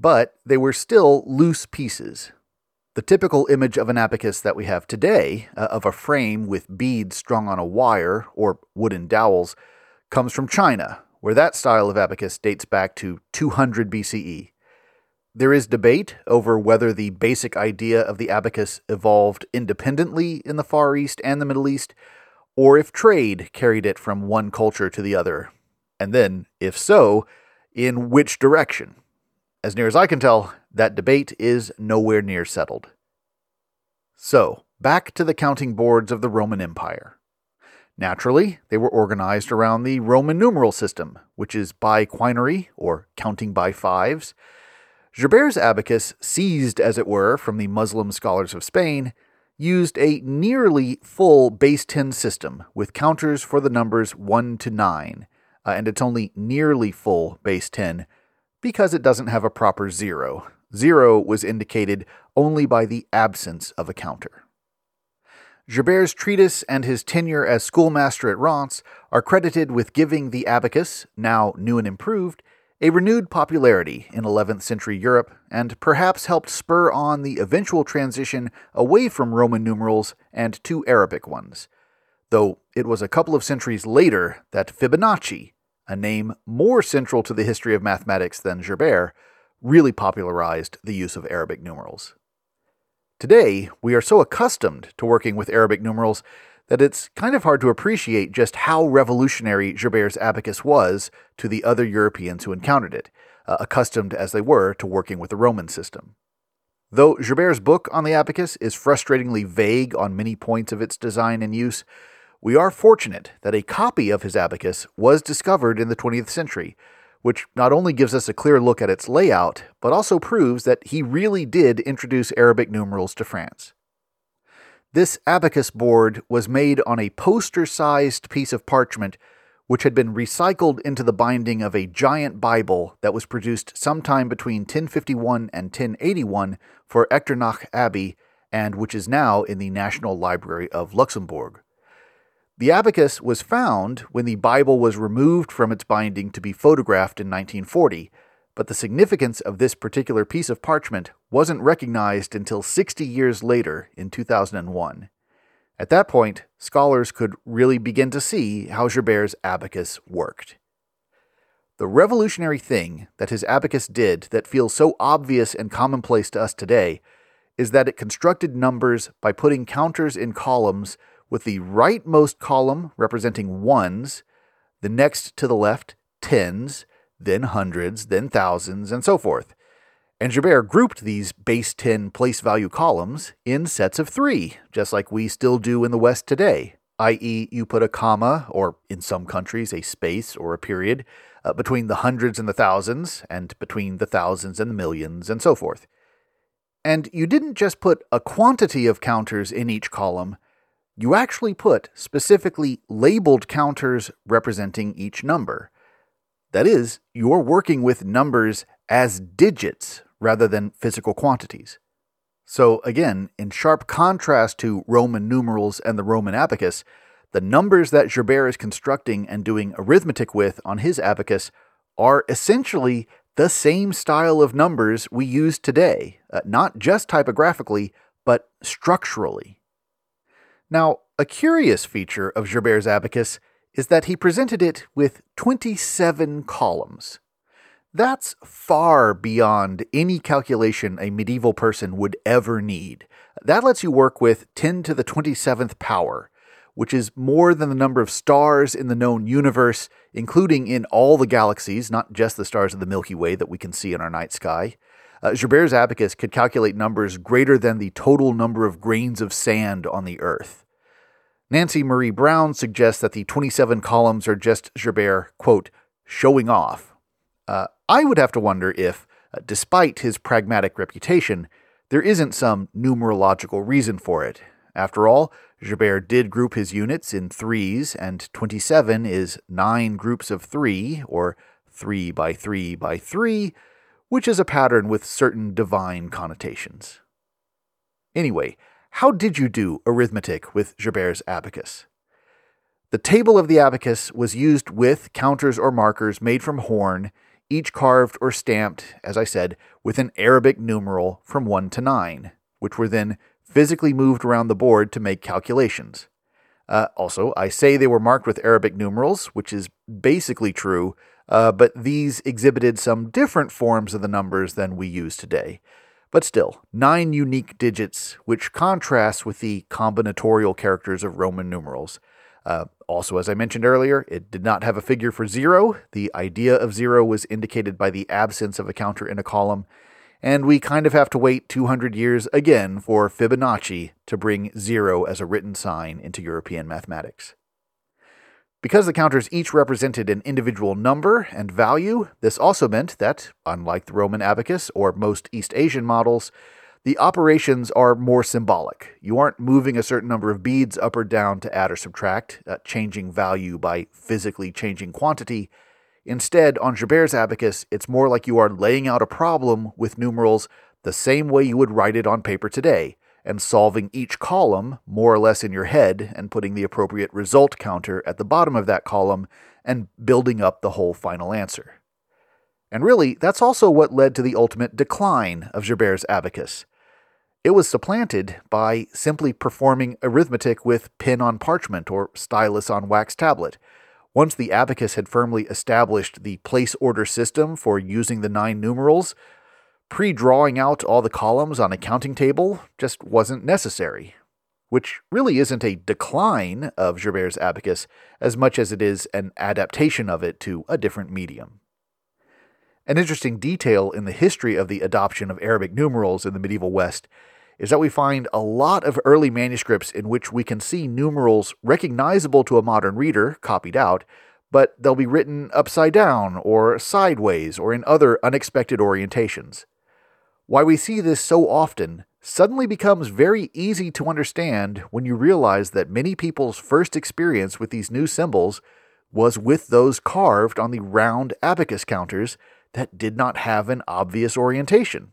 But they were still loose pieces. The typical image of an abacus that we have today, uh, of a frame with beads strung on a wire or wooden dowels, comes from China, where that style of abacus dates back to 200 BCE. There is debate over whether the basic idea of the abacus evolved independently in the Far East and the Middle East, or if trade carried it from one culture to the other, and then, if so, in which direction. As near as I can tell, that debate is nowhere near settled. So, back to the counting boards of the Roman Empire. Naturally, they were organized around the Roman numeral system, which is biquinary, or counting by fives. Gerbert's abacus, seized as it were from the Muslim scholars of Spain, used a nearly full base 10 system with counters for the numbers 1 to 9, uh, and it's only nearly full base 10 because it doesn't have a proper zero. Zero was indicated only by the absence of a counter. Gerbert's treatise and his tenure as schoolmaster at Reims are credited with giving the abacus, now new and improved, a renewed popularity in 11th century Europe and perhaps helped spur on the eventual transition away from Roman numerals and to Arabic ones. Though it was a couple of centuries later that Fibonacci, a name more central to the history of mathematics than Gerbert, really popularized the use of Arabic numerals. Today, we are so accustomed to working with Arabic numerals that it's kind of hard to appreciate just how revolutionary Gerbert's abacus was to the other Europeans who encountered it, uh, accustomed as they were to working with the Roman system. Though Gerbert's book on the abacus is frustratingly vague on many points of its design and use, we are fortunate that a copy of his abacus was discovered in the 20th century, which not only gives us a clear look at its layout, but also proves that he really did introduce Arabic numerals to France. This abacus board was made on a poster sized piece of parchment which had been recycled into the binding of a giant Bible that was produced sometime between 1051 and 1081 for Echternach Abbey and which is now in the National Library of Luxembourg. The abacus was found when the Bible was removed from its binding to be photographed in 1940 but the significance of this particular piece of parchment wasn't recognized until 60 years later in 2001. At that point, scholars could really begin to see how Gerbert's abacus worked. The revolutionary thing that his abacus did that feels so obvious and commonplace to us today is that it constructed numbers by putting counters in columns with the rightmost column representing ones, the next to the left, tens, then hundreds, then thousands, and so forth. And Gerbert grouped these base 10 place value columns in sets of three, just like we still do in the West today, i.e., you put a comma, or in some countries, a space or a period, uh, between the hundreds and the thousands, and between the thousands and the millions, and so forth. And you didn't just put a quantity of counters in each column, you actually put specifically labeled counters representing each number. That is, you're working with numbers as digits rather than physical quantities. So, again, in sharp contrast to Roman numerals and the Roman abacus, the numbers that Gerbert is constructing and doing arithmetic with on his abacus are essentially the same style of numbers we use today, uh, not just typographically, but structurally. Now, a curious feature of Gerbert's abacus is that he presented it with 27 columns. That's far beyond any calculation a medieval person would ever need. That lets you work with 10 to the 27th power, which is more than the number of stars in the known universe, including in all the galaxies, not just the stars of the Milky Way that we can see in our night sky. Uh, abacus could calculate numbers greater than the total number of grains of sand on the Earth. Nancy Marie Brown suggests that the 27 columns are just Gerbert, quote, showing off. Uh, I would have to wonder if, uh, despite his pragmatic reputation, there isn't some numerological reason for it. After all, Gerbert did group his units in threes, and 27 is nine groups of three, or three by three by three, which is a pattern with certain divine connotations. Anyway, how did you do arithmetic with Gerbert's abacus? The table of the abacus was used with counters or markers made from horn, each carved or stamped, as I said, with an Arabic numeral from 1 to 9, which were then physically moved around the board to make calculations. Uh, also, I say they were marked with Arabic numerals, which is basically true, uh, but these exhibited some different forms of the numbers than we use today. But still, nine unique digits, which contrasts with the combinatorial characters of Roman numerals. Uh, also, as I mentioned earlier, it did not have a figure for zero. The idea of zero was indicated by the absence of a counter in a column, and we kind of have to wait 200 years again for Fibonacci to bring zero as a written sign into European mathematics. Because the counters each represented an individual number and value, this also meant that, unlike the Roman abacus or most East Asian models, the operations are more symbolic. You aren't moving a certain number of beads up or down to add or subtract, uh, changing value by physically changing quantity. Instead, on Gerbert's abacus, it's more like you are laying out a problem with numerals the same way you would write it on paper today, and solving each column more or less in your head and putting the appropriate result counter at the bottom of that column and building up the whole final answer. And really, that's also what led to the ultimate decline of Gerbert's abacus. It was supplanted by simply performing arithmetic with pen on parchment or stylus on wax tablet, once the abacus had firmly established the place order system for using the nine numerals, pre drawing out all the columns on a counting table just wasn't necessary. Which really isn't a decline of Gerbert's abacus as much as it is an adaptation of it to a different medium. An interesting detail in the history of the adoption of Arabic numerals in the medieval West is that we find a lot of early manuscripts in which we can see numerals recognizable to a modern reader copied out, but they'll be written upside down or sideways or in other unexpected orientations. Why we see this so often suddenly becomes very easy to understand when you realize that many people's first experience with these new symbols was with those carved on the round abacus counters that did not have an obvious orientation.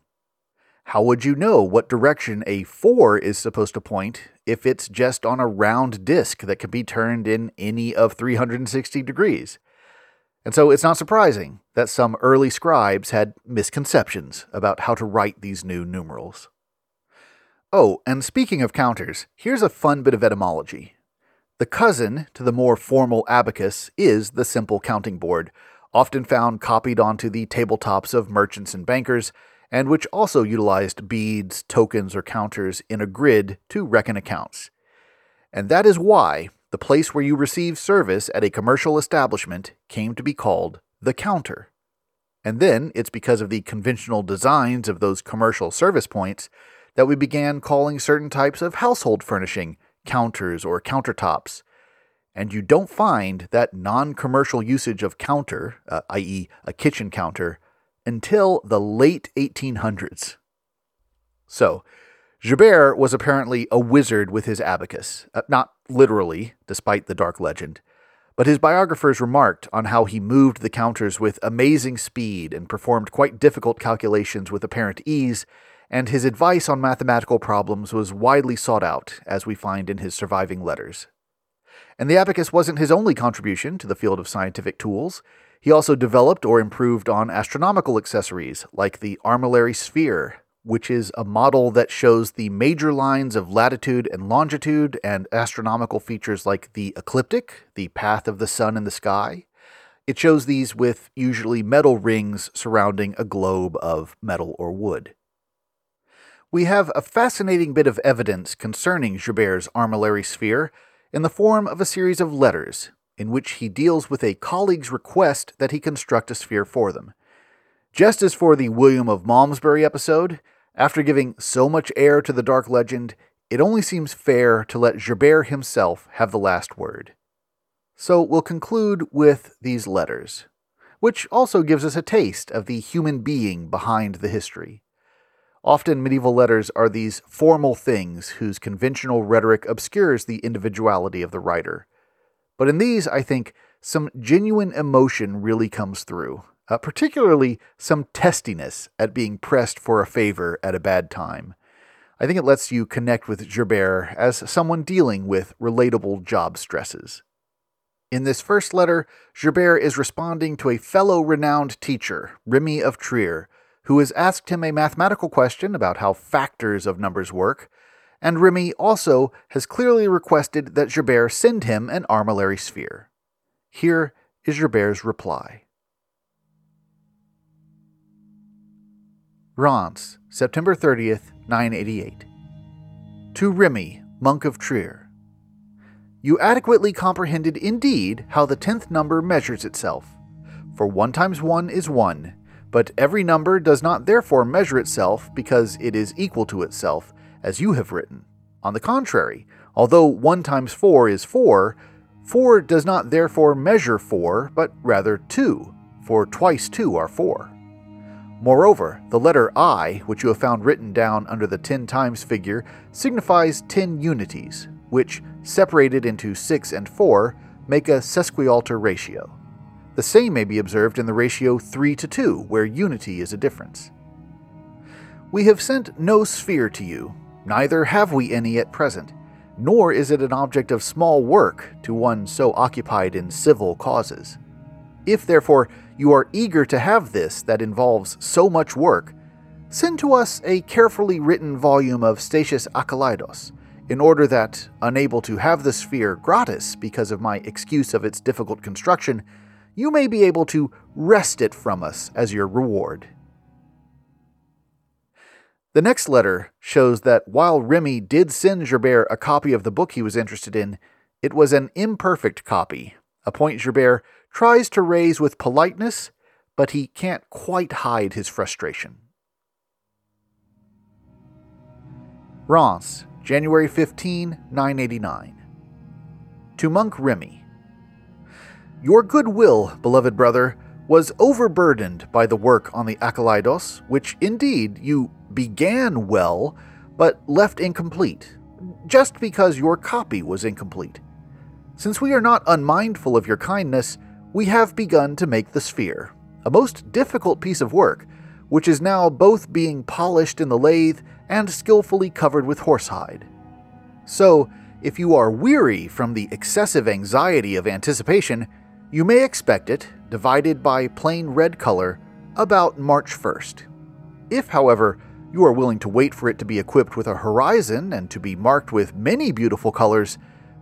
How would you know what direction a 4 is supposed to point if it's just on a round disk that can be turned in any of 360 degrees? And so it's not surprising that some early scribes had misconceptions about how to write these new numerals. Oh, and speaking of counters, here's a fun bit of etymology. The cousin to the more formal abacus is the simple counting board, often found copied onto the tabletops of merchants and bankers and which also utilized beads, tokens, or counters in a grid to reckon accounts. And that is why the place where you receive service at a commercial establishment came to be called the counter. And then it's because of the conventional designs of those commercial service points that we began calling certain types of household furnishing counters or countertops. And you don't find that non commercial usage of counter, uh, i.e., a kitchen counter, until the late 1800s. So, Gerbert was apparently a wizard with his abacus, uh, not literally, despite the dark legend, but his biographers remarked on how he moved the counters with amazing speed and performed quite difficult calculations with apparent ease, and his advice on mathematical problems was widely sought out, as we find in his surviving letters. And the abacus wasn't his only contribution to the field of scientific tools. He also developed or improved on astronomical accessories like the armillary sphere, which is a model that shows the major lines of latitude and longitude and astronomical features like the ecliptic, the path of the sun in the sky. It shows these with usually metal rings surrounding a globe of metal or wood. We have a fascinating bit of evidence concerning Gerbert's armillary sphere in the form of a series of letters in which he deals with a colleague's request that he construct a sphere for them. Just as for the William of Malmesbury episode, after giving so much air to the dark legend, it only seems fair to let Gerbert himself have the last word. So we'll conclude with these letters, which also gives us a taste of the human being behind the history. Often, medieval letters are these formal things whose conventional rhetoric obscures the individuality of the writer. But in these, I think, some genuine emotion really comes through, uh, particularly some testiness at being pressed for a favor at a bad time. I think it lets you connect with Gerbert as someone dealing with relatable job stresses. In this first letter, Gerbert is responding to a fellow renowned teacher, Remy of Trier, who has asked him a mathematical question about how factors of numbers work, and Remy also has clearly requested that Gerbert send him an armillary sphere. Here is Gerbert's reply. Reims, September 30th, 988. To Remy, monk of Trier. You adequately comprehended indeed how the tenth number measures itself. For one times one is one, but every number does not therefore measure itself because it is equal to itself, as you have written. On the contrary, although 1 times 4 is 4, 4 does not therefore measure 4, but rather 2, for twice 2 are 4. Moreover, the letter I, which you have found written down under the 10 times figure, signifies 10 unities, which, separated into 6 and 4, make a sesquialter ratio. The same may be observed in the ratio 3 to 2, where unity is a difference. We have sent no sphere to you, Neither have we any at present, nor is it an object of small work to one so occupied in civil causes. If, therefore, you are eager to have this that involves so much work, send to us a carefully written volume of Statius Achilleidos, in order that, unable to have the sphere gratis because of my excuse of its difficult construction, you may be able to wrest it from us as your reward. The next letter shows that while Remy did send Gerbert a copy of the book he was interested in, it was an imperfect copy, a point Gerbert tries to raise with politeness, but he can't quite hide his frustration. Reims, January 15, 989. To Monk Remy. Your goodwill, beloved brother, was overburdened by the work on the Achilleidos, which indeed you began well, but left incomplete, just because your copy was incomplete. Since we are not unmindful of your kindness, we have begun to make the sphere, a most difficult piece of work, which is now both being polished in the lathe and skillfully covered with horsehide. So, if you are weary from the excessive anxiety of anticipation, you may expect it, divided by plain red color, about March 1st. If, however, you are willing to wait for it to be equipped with a horizon and to be marked with many beautiful colors,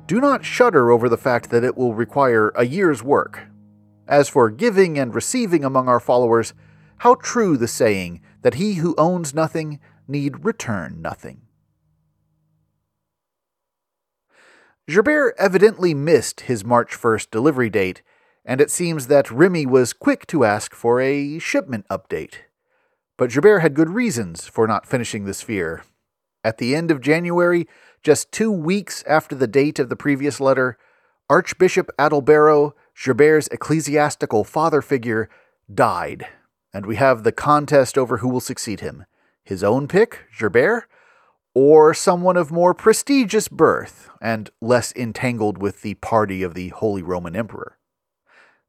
do not shudder over the fact that it will require a year's work. As for giving and receiving among our followers, how true the saying that he who owns nothing need return nothing. Gerbert evidently missed his March 1st delivery date, and it seems that Remy was quick to ask for a shipment update. But Gerbert had good reasons for not finishing the sphere. At the end of January, just two weeks after the date of the previous letter, Archbishop Adalbero, Gerbert's ecclesiastical father figure, died, and we have the contest over who will succeed him his own pick, Gerbert, or someone of more prestigious birth and less entangled with the party of the Holy Roman Emperor.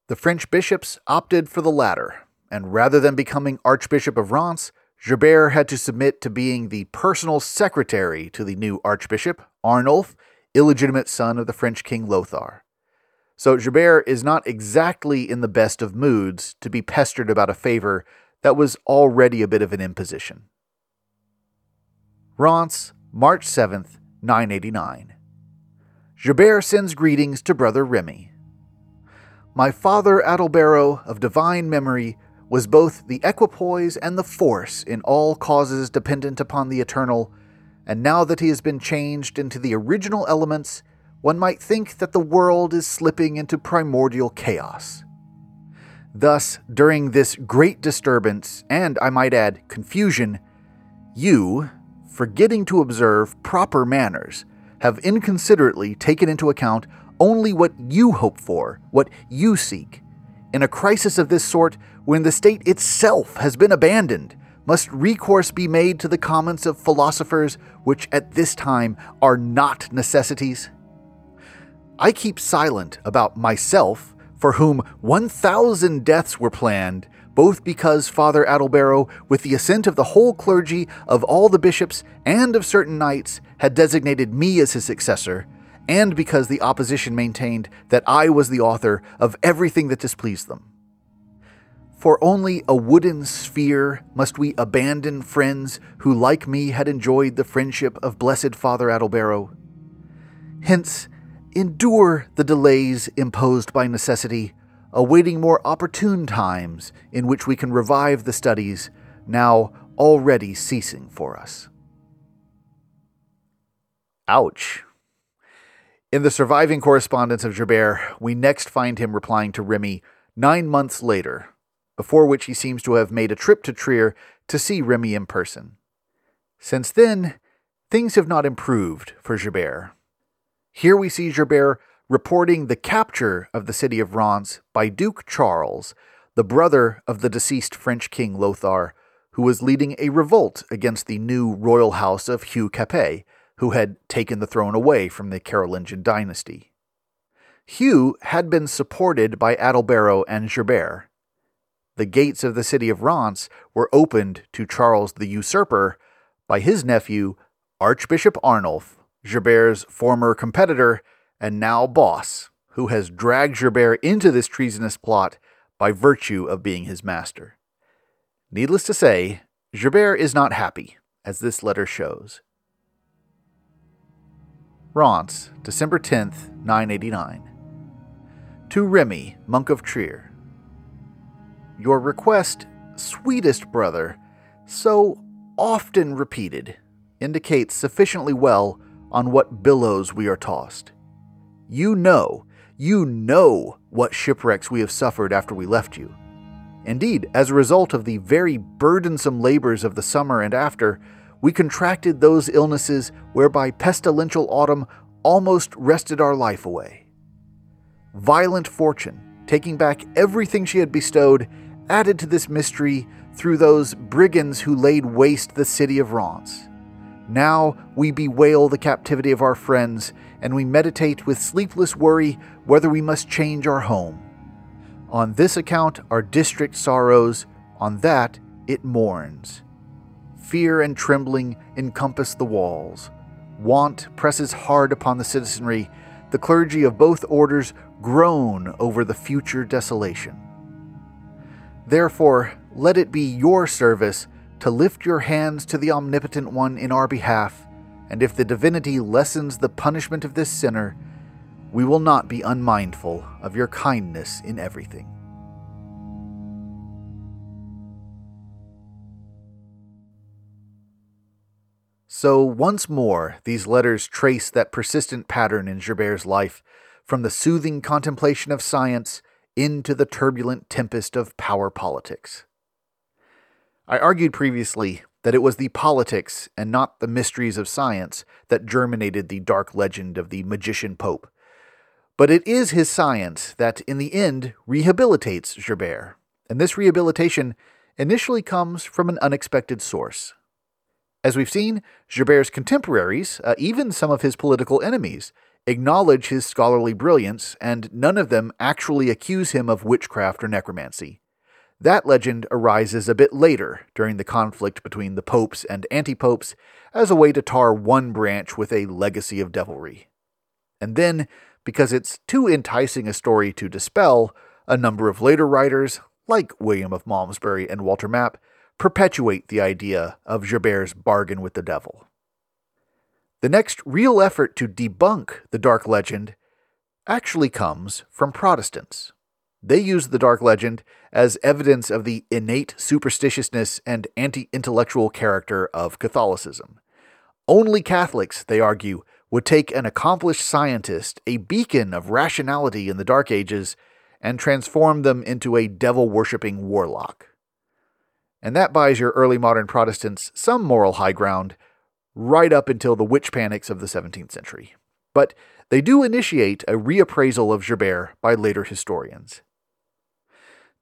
The French bishops opted for the latter, and rather than becoming Archbishop of Reims, Gerbert had to submit to being the personal secretary to the new Archbishop, Arnulf, illegitimate son of the French King Lothar. So Gerbert is not exactly in the best of moods to be pestered about a favor that was already a bit of an imposition. Reims, March 7th, 989. Gerbert sends greetings to Brother Remy. My father Adalbero, of divine memory, was both the equipoise and the force in all causes dependent upon the eternal, and now that he has been changed into the original elements, one might think that the world is slipping into primordial chaos. Thus, during this great disturbance, and I might add, confusion, you, forgetting to observe proper manners, have inconsiderately taken into account only what you hope for, what you seek. In a crisis of this sort, when the state itself has been abandoned, must recourse be made to the comments of philosophers which at this time are not necessities? I keep silent about myself, for whom 1,000 deaths were planned, both because Father Adalbero, with the assent of the whole clergy, of all the bishops, and of certain knights, had designated me as his successor, and because the opposition maintained that I was the author of everything that displeased them. For only a wooden sphere must we abandon friends who, like me, had enjoyed the friendship of blessed Father Adalbero. Hence, endure the delays imposed by necessity, awaiting more opportune times in which we can revive the studies now already ceasing for us. Ouch. In the surviving correspondence of Gerbert, we next find him replying to Remy nine months later, before which he seems to have made a trip to Trier to see Remy in person. Since then, things have not improved for Gerbert. Here we see Gerbert reporting the capture of the city of Reims by Duke Charles, the brother of the deceased French king Lothar, who was leading a revolt against the new royal house of Hugh Capet, who had taken the throne away from the Carolingian dynasty. Hugh had been supported by Adalbero and Gerbert, the gates of the city of Reims were opened to Charles the usurper by his nephew, Archbishop Arnulf, Gerbert's former competitor and now boss, who has dragged Gerbert into this treasonous plot by virtue of being his master. Needless to say, Gerbert is not happy, as this letter shows. Reims, December 10th, 989. To Remy, monk of Trier. Your request, sweetest brother, so often repeated, indicates sufficiently well on what billows we are tossed. You know, you know what shipwrecks we have suffered after we left you. Indeed, as a result of the very burdensome labors of the summer and after, we contracted those illnesses whereby pestilential autumn almost wrested our life away. Violent fortune, taking back everything she had bestowed, added to this mystery through those brigands who laid waste the city of Reims. Now we bewail the captivity of our friends, and we meditate with sleepless worry whether we must change our home. On this account our district sorrows, on that it mourns. Fear and trembling encompass the walls. Want presses hard upon the citizenry. The clergy of both orders groan over the future desolation. Therefore, let it be your service to lift your hands to the Omnipotent One in our behalf, and if the divinity lessens the punishment of this sinner, we will not be unmindful of your kindness in everything. So, once more, these letters trace that persistent pattern in Gerbert's life, from the soothing contemplation of science into the turbulent tempest of power politics. I argued previously that it was the politics and not the mysteries of science that germinated the dark legend of the magician pope. But it is his science that, in the end, rehabilitates Gerbert, and this rehabilitation initially comes from an unexpected source. As we've seen, Gerbert's contemporaries, uh, even some of his political enemies, acknowledge his scholarly brilliance, and none of them actually accuse him of witchcraft or necromancy. That legend arises a bit later during the conflict between the popes and anti popes as a way to tar one branch with a legacy of devilry. And then, because it's too enticing a story to dispel, a number of later writers, like William of Malmesbury and Walter Map, perpetuate the idea of Gerbert's bargain with the devil. The next real effort to debunk the dark legend actually comes from Protestants. They use the dark legend as evidence of the innate superstitiousness and anti intellectual character of Catholicism. Only Catholics, they argue, would take an accomplished scientist, a beacon of rationality in the Dark Ages, and transform them into a devil worshipping warlock. And that buys your early modern Protestants some moral high ground right up until the witch panics of the 17th century. But they do initiate a reappraisal of Gerbert by later historians.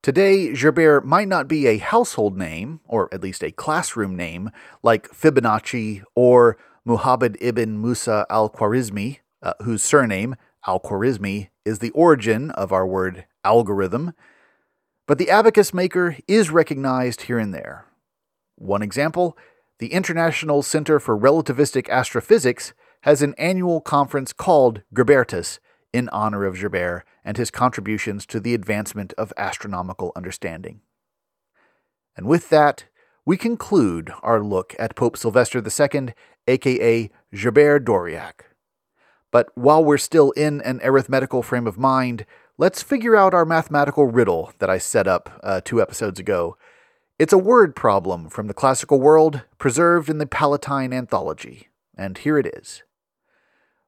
Today, Gerbert might not be a household name, or at least a classroom name, like Fibonacci or Muhammad ibn Musa al Khwarizmi, uh, whose surname, al Khwarizmi, is the origin of our word algorithm. But the abacus maker is recognized here and there. One example the International Center for Relativistic Astrophysics has an annual conference called Gerbertus in honor of Gerbert and his contributions to the advancement of astronomical understanding. And with that, we conclude our look at Pope Sylvester II, aka Gerbert d'Aurillac. But while we're still in an arithmetical frame of mind, let's figure out our mathematical riddle that I set up uh, two episodes ago. It's a word problem from the classical world, preserved in the Palatine Anthology, and here it is.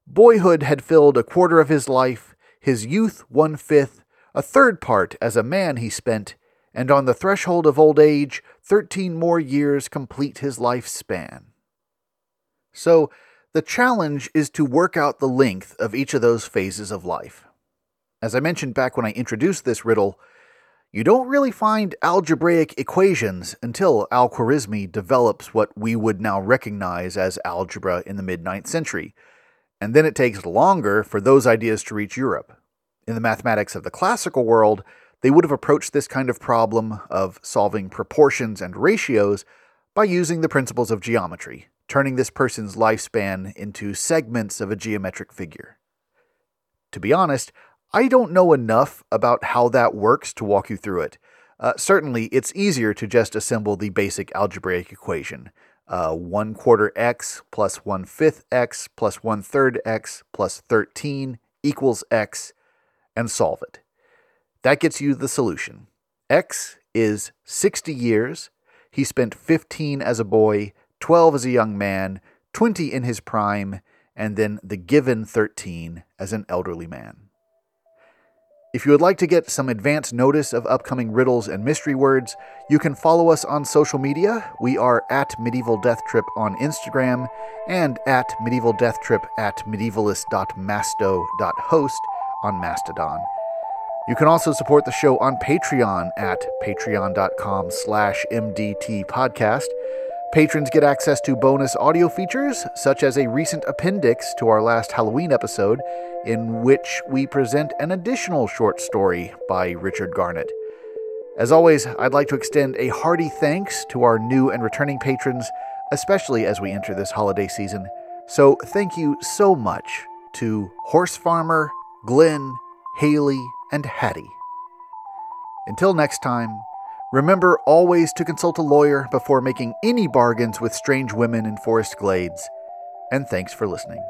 Boyhood had filled a quarter of his life, his youth one fifth, a third part as a man he spent, and on the threshold of old age, thirteen more years complete his life span. So, the challenge is to work out the length of each of those phases of life. As I mentioned back when I introduced this riddle, you don't really find algebraic equations until Al Khwarizmi develops what we would now recognize as algebra in the mid 9th century, and then it takes longer for those ideas to reach Europe. In the mathematics of the classical world, they would have approached this kind of problem of solving proportions and ratios by using the principles of geometry, turning this person's lifespan into segments of a geometric figure. To be honest, I don't know enough about how that works to walk you through it. Uh, certainly, it's easier to just assemble the basic algebraic equation, uh, 1 quarter x plus 1 fifth x plus 1 third x plus 13 equals x, and solve it. That gets you the solution. X is 60 years. He spent 15 as a boy, 12 as a young man, 20 in his prime, and then the given 13 as an elderly man. If you would like to get some advance notice of upcoming riddles and mystery words, you can follow us on social media. We are at Medieval Death Trip on Instagram and at Medieval Death Trip at medievalist.masto.host on Mastodon. You can also support the show on Patreon at patreon.com slash mdtpodcast. podcast. Patrons get access to bonus audio features, such as a recent appendix to our last Halloween episode, in which we present an additional short story by Richard Garnett. As always, I'd like to extend a hearty thanks to our new and returning patrons, especially as we enter this holiday season. So, thank you so much to Horse Farmer, Glenn, Haley, and Hattie. Until next time, Remember always to consult a lawyer before making any bargains with strange women in forest glades. And thanks for listening.